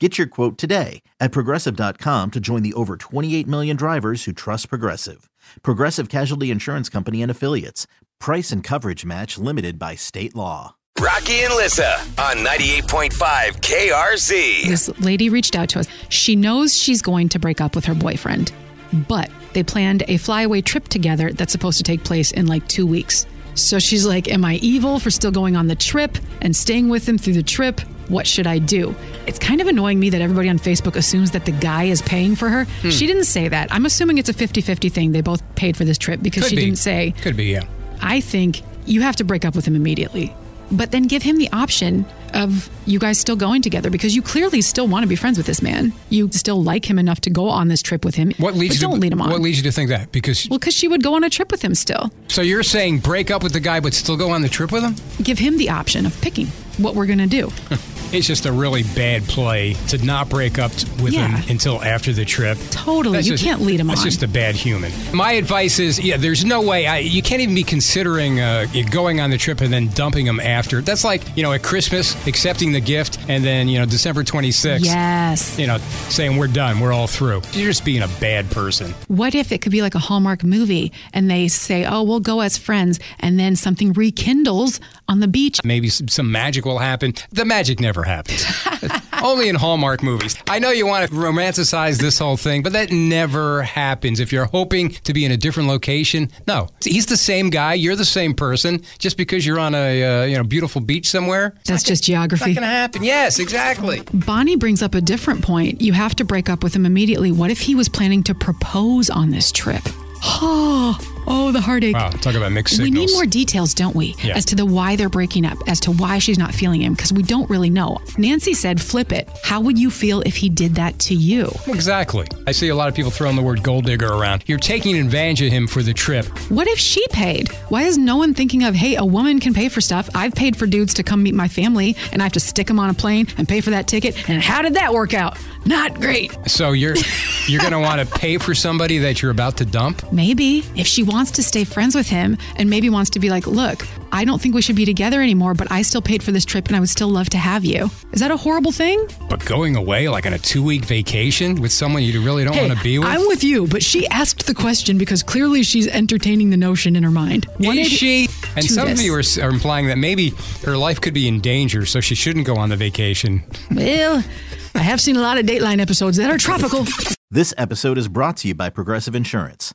Get your quote today at progressive.com to join the over 28 million drivers who trust Progressive. Progressive Casualty Insurance Company and Affiliates. Price and coverage match limited by state law. Rocky and Lissa on 98.5 KRZ. This lady reached out to us. She knows she's going to break up with her boyfriend, but they planned a flyaway trip together that's supposed to take place in like two weeks. So she's like, Am I evil for still going on the trip and staying with him through the trip? What should I do? It's kind of annoying me that everybody on Facebook assumes that the guy is paying for her. Hmm. She didn't say that. I'm assuming it's a 50 50 thing. They both paid for this trip because Could she be. didn't say, Could be, yeah. I think you have to break up with him immediately. But then give him the option of you guys still going together because you clearly still want to be friends with this man. You still like him enough to go on this trip with him. What leads you don't to, lead him on. What leads you to think that? Because well, because she would go on a trip with him still. so you're saying break up with the guy but still go on the trip with him? Give him the option of picking what we're going to do. It's just a really bad play to not break up with Yeah. him until after the trip. Totally. That's you just- can't lead him That's on. just a bad human. My advice is, yeah, there's no way I, you can't even be considering uh, going on the trip and then dumping him after. That's like you know at Christmas accepting the gift and then you know December 26th, yes. you know saying we're done, we're all through. You're just being a bad person. What if it could be like a Hallmark movie and they say, oh, we'll go as friends, and then something rekindles on the beach? Maybe some, some magic will happen. The magic never happens. Only in Hallmark movies. I know you want to romanticize this whole thing, but that never happens. If you're hoping to be in a different location, no. He's the same guy. You're the same person. Just because you're on a uh, you know beautiful beach somewhere, That's just it's not geography. going to happen. Yes, exactly. Bonnie brings up a different point. You have to break up with him immediately. What if he was planning to propose on this trip? Oh, oh, the heartache. Wow, talk about mixed signals. We need more details, don't we? Yeah. As to the why they're breaking up, as to why she's not feeling him, because we don't really know. Nancy said, flip it. How would you feel if he did that to you? Exactly. I see a lot of people throwing the word gold digger around. You're taking advantage of him for the trip. What if she paid? Why is no one thinking of, hey, a woman can pay for stuff? I've paid for dudes to come meet my family, and I have to stick them on a plane and pay for that ticket. And how did that work out? Not great. So you're you're going to want to pay for somebody that you're about to dump. Maybe if she wants to stay friends with him and maybe wants to be like, look, I don't think we should be together anymore, but I still paid for this trip and I would still love to have you. Is that a horrible thing? But going away like on a two week vacation with someone you really don't want to be with? I'm with you, but she asked the question because clearly she's entertaining the notion in her mind. What is she? And some this? of you are, are implying that maybe her life could be in danger, so she shouldn't go on the vacation. Well, I have seen a lot of Dateline episodes that are tropical. This episode is brought to you by Progressive Insurance.